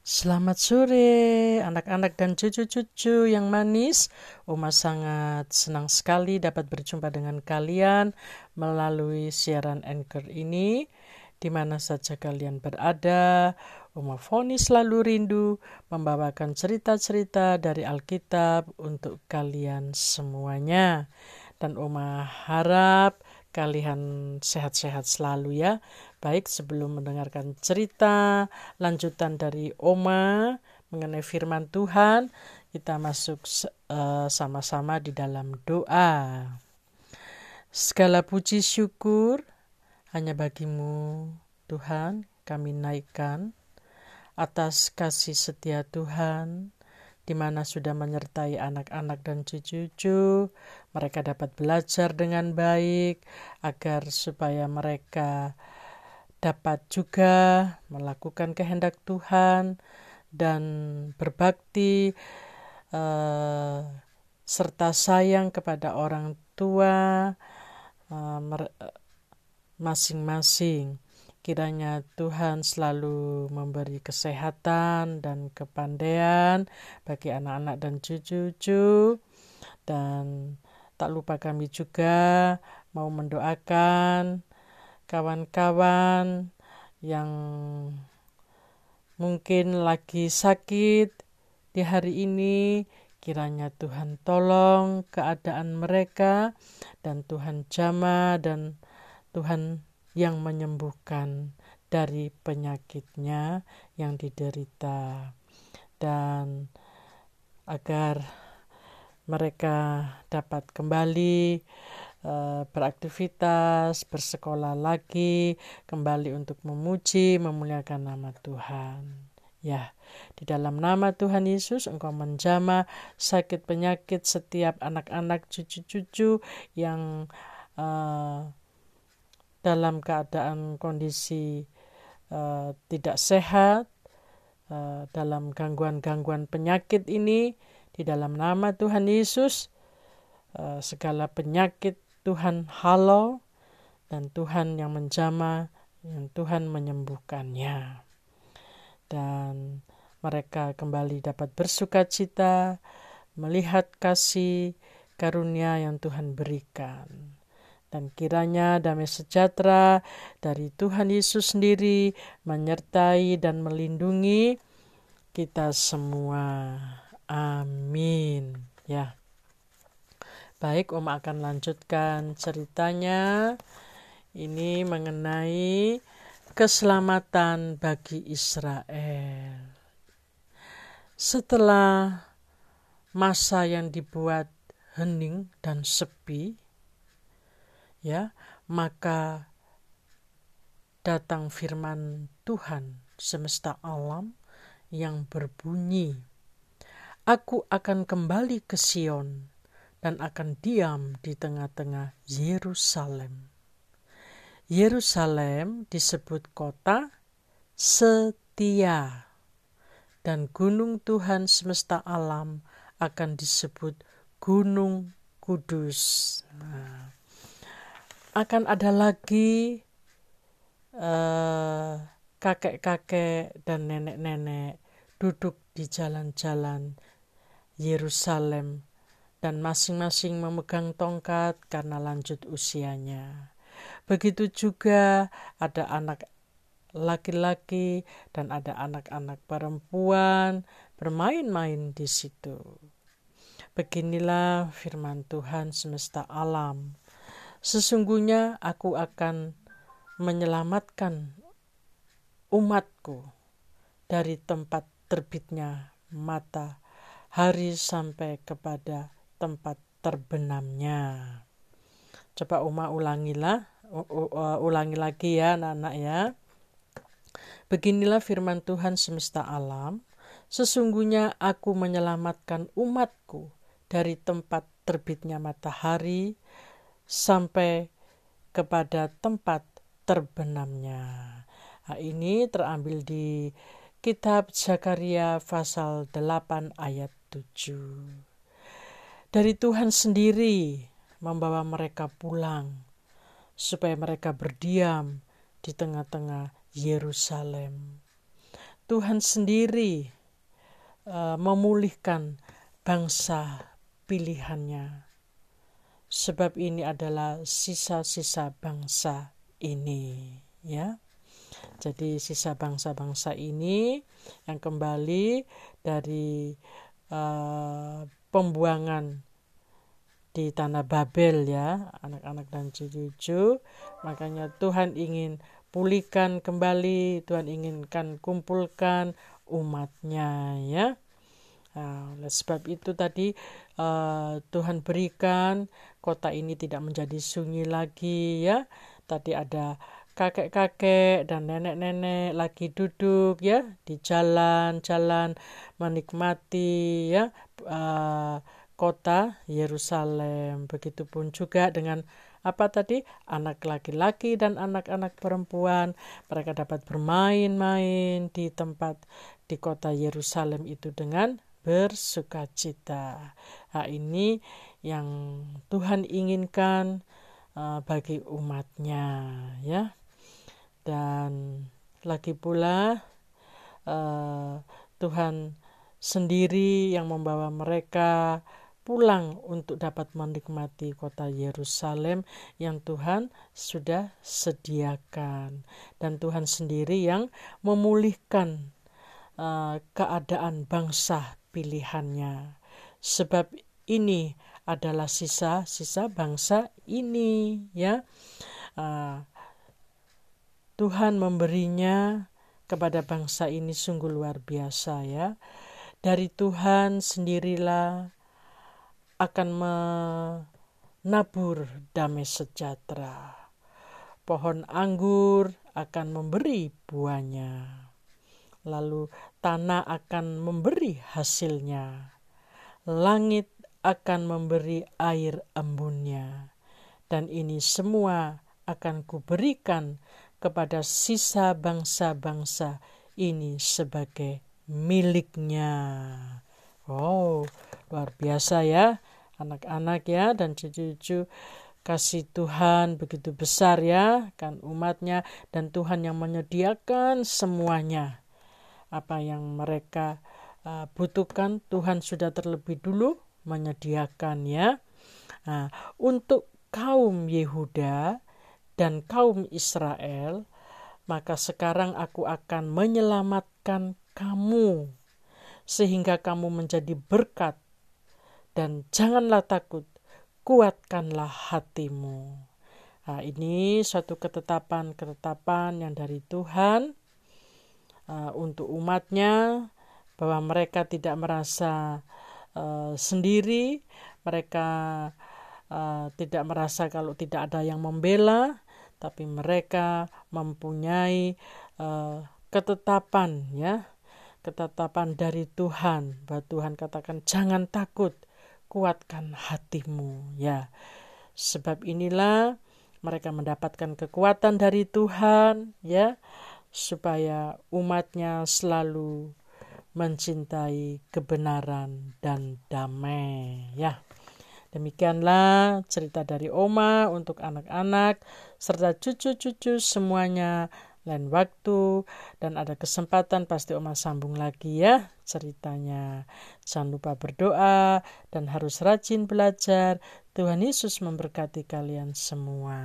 Selamat sore anak-anak dan cucu-cucu yang manis. Oma sangat senang sekali dapat berjumpa dengan kalian melalui siaran Anchor ini. Di mana saja kalian berada, Oma Foni selalu rindu membawakan cerita-cerita dari Alkitab untuk kalian semuanya. Dan Oma harap kalian sehat-sehat selalu ya. Baik sebelum mendengarkan cerita lanjutan dari Oma mengenai firman Tuhan, kita masuk uh, sama-sama di dalam doa. Segala puji syukur hanya bagimu Tuhan kami naikkan atas kasih setia Tuhan di mana sudah menyertai anak-anak dan cucu-cucu. Mereka dapat belajar dengan baik agar supaya mereka dapat juga melakukan kehendak Tuhan dan berbakti uh, serta sayang kepada orang tua uh, masing-masing. Kiranya Tuhan selalu memberi kesehatan dan kepandaian bagi anak-anak dan cucu-cucu. Dan tak lupa kami juga mau mendoakan kawan-kawan yang mungkin lagi sakit di hari ini. Kiranya Tuhan tolong keadaan mereka dan Tuhan jama dan Tuhan yang menyembuhkan dari penyakitnya yang diderita dan agar mereka dapat kembali uh, beraktivitas, bersekolah lagi, kembali untuk memuji, memuliakan nama Tuhan. Ya, di dalam nama Tuhan Yesus engkau menjama sakit penyakit setiap anak-anak cucu-cucu yang uh, dalam keadaan kondisi uh, tidak sehat, uh, dalam gangguan-gangguan penyakit ini, di dalam nama Tuhan Yesus, uh, segala penyakit Tuhan halau dan Tuhan yang menjama, yang Tuhan menyembuhkannya. Dan mereka kembali dapat bersuka cita, melihat kasih karunia yang Tuhan berikan dan kiranya damai sejahtera dari Tuhan Yesus sendiri menyertai dan melindungi kita semua. Amin. Ya. Baik, Om akan lanjutkan ceritanya. Ini mengenai keselamatan bagi Israel. Setelah masa yang dibuat hening dan sepi, ya maka datang firman Tuhan semesta alam yang berbunyi Aku akan kembali ke Sion dan akan diam di tengah-tengah Yerusalem. Yerusalem disebut kota setia dan gunung Tuhan semesta alam akan disebut gunung kudus. Akan ada lagi eh, kakek-kakek dan nenek-nenek duduk di jalan-jalan Yerusalem dan masing-masing memegang tongkat karena lanjut usianya. Begitu juga ada anak laki-laki dan ada anak-anak perempuan bermain-main di situ. Beginilah firman Tuhan semesta alam Sesungguhnya aku akan menyelamatkan umatku dari tempat terbitnya mata hari sampai kepada tempat terbenamnya. Coba Uma ulangilah, ulangi lagi ya anak-anak ya. Beginilah firman Tuhan semesta alam, sesungguhnya aku menyelamatkan umatku dari tempat terbitnya matahari sampai kepada tempat terbenamnya. Nah, ini terambil di kitab Zakaria pasal 8 ayat 7. Dari Tuhan sendiri membawa mereka pulang supaya mereka berdiam di tengah-tengah Yerusalem. Tuhan sendiri uh, memulihkan bangsa pilihannya. Sebab ini adalah sisa-sisa bangsa ini, ya. Jadi sisa bangsa-bangsa ini yang kembali dari uh, pembuangan di tanah Babel ya, anak-anak dan cucu-cucu. Makanya Tuhan ingin pulihkan kembali, Tuhan inginkan kumpulkan umatnya ya. Nah, sebab itu tadi uh, Tuhan berikan kota ini tidak menjadi sunyi lagi ya. Tadi ada kakek-kakek dan nenek-nenek lagi duduk ya di jalan-jalan menikmati ya uh, kota Yerusalem. Begitupun juga dengan apa tadi anak laki-laki dan anak-anak perempuan mereka dapat bermain-main di tempat di kota Yerusalem itu dengan bersuka cita. Nah, ini yang Tuhan inginkan uh, bagi umatnya ya. Dan lagi pula uh, Tuhan sendiri yang membawa mereka pulang untuk dapat menikmati kota Yerusalem yang Tuhan sudah sediakan dan Tuhan sendiri yang memulihkan uh, keadaan bangsa pilihannya sebab ini adalah sisa-sisa bangsa ini ya uh, Tuhan memberinya kepada bangsa ini sungguh luar biasa ya dari Tuhan sendirilah akan menabur damai sejahtera. Pohon anggur akan memberi buahnya. Lalu tanah akan memberi hasilnya. Langit akan memberi air embunnya. Dan ini semua akan kuberikan kepada sisa bangsa-bangsa ini sebagai miliknya. Oh, luar biasa ya anak-anak ya dan cucu-cucu kasih Tuhan begitu besar ya kan umatnya dan Tuhan yang menyediakan semuanya apa yang mereka uh, butuhkan. Tuhan sudah terlebih dulu menyediakan ya. Nah, untuk kaum Yehuda dan kaum Israel maka sekarang aku akan menyelamatkan kamu sehingga kamu menjadi berkat dan janganlah takut, kuatkanlah hatimu. Nah, ini suatu ketetapan-ketetapan yang dari Tuhan uh, untuk umatnya bahwa mereka tidak merasa uh, sendiri, mereka uh, tidak merasa kalau tidak ada yang membela, tapi mereka mempunyai uh, ketetapan ya. Ketetapan dari Tuhan bahwa Tuhan katakan jangan takut kuatkan hatimu ya. Sebab inilah mereka mendapatkan kekuatan dari Tuhan ya supaya umatnya selalu mencintai kebenaran dan damai ya demikianlah cerita dari Oma untuk anak-anak serta cucu-cucu semuanya lain waktu dan ada kesempatan pasti Oma sambung lagi ya ceritanya. Jangan lupa berdoa dan harus rajin belajar. Tuhan Yesus memberkati kalian semua.